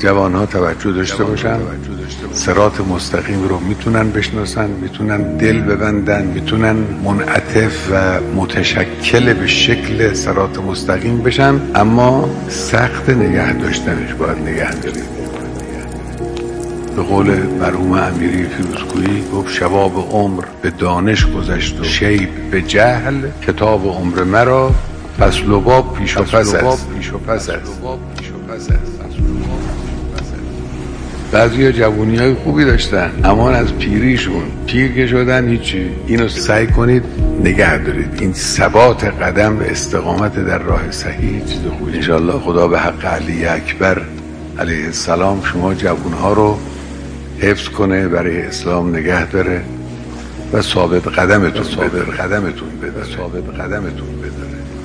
جوان ها توجه داشته باشن. سرات مستقیم رو می‌تونن بشناسن می‌تونن دل ببندن می‌تونن منعطف و متشکل به شکل سرات مستقیم بشن. اما سخت نگه داشتنش باید نگه داریم به قول مرحوم امیری فیروزکویی گفت شباب عمر به دانش گذشت و شیب به جهل کتاب عمر مرا فصل و باب پیش و پس است. بعضی جوونی های خوبی داشتن اما از پیریشون. پیر که شدن هیچی. اینو سعی کنید نگه دارید. این ثبات قدم به استقامت در راه صحیح. چیز خوبی انشاءالله خدا به حق علی اکبر علیه السلام شما جوون ها رو حفظ کنه برای اسلام نگه داره و ثابت قدمتون ثابت قدمتون بده. ثابت قدمتون بده.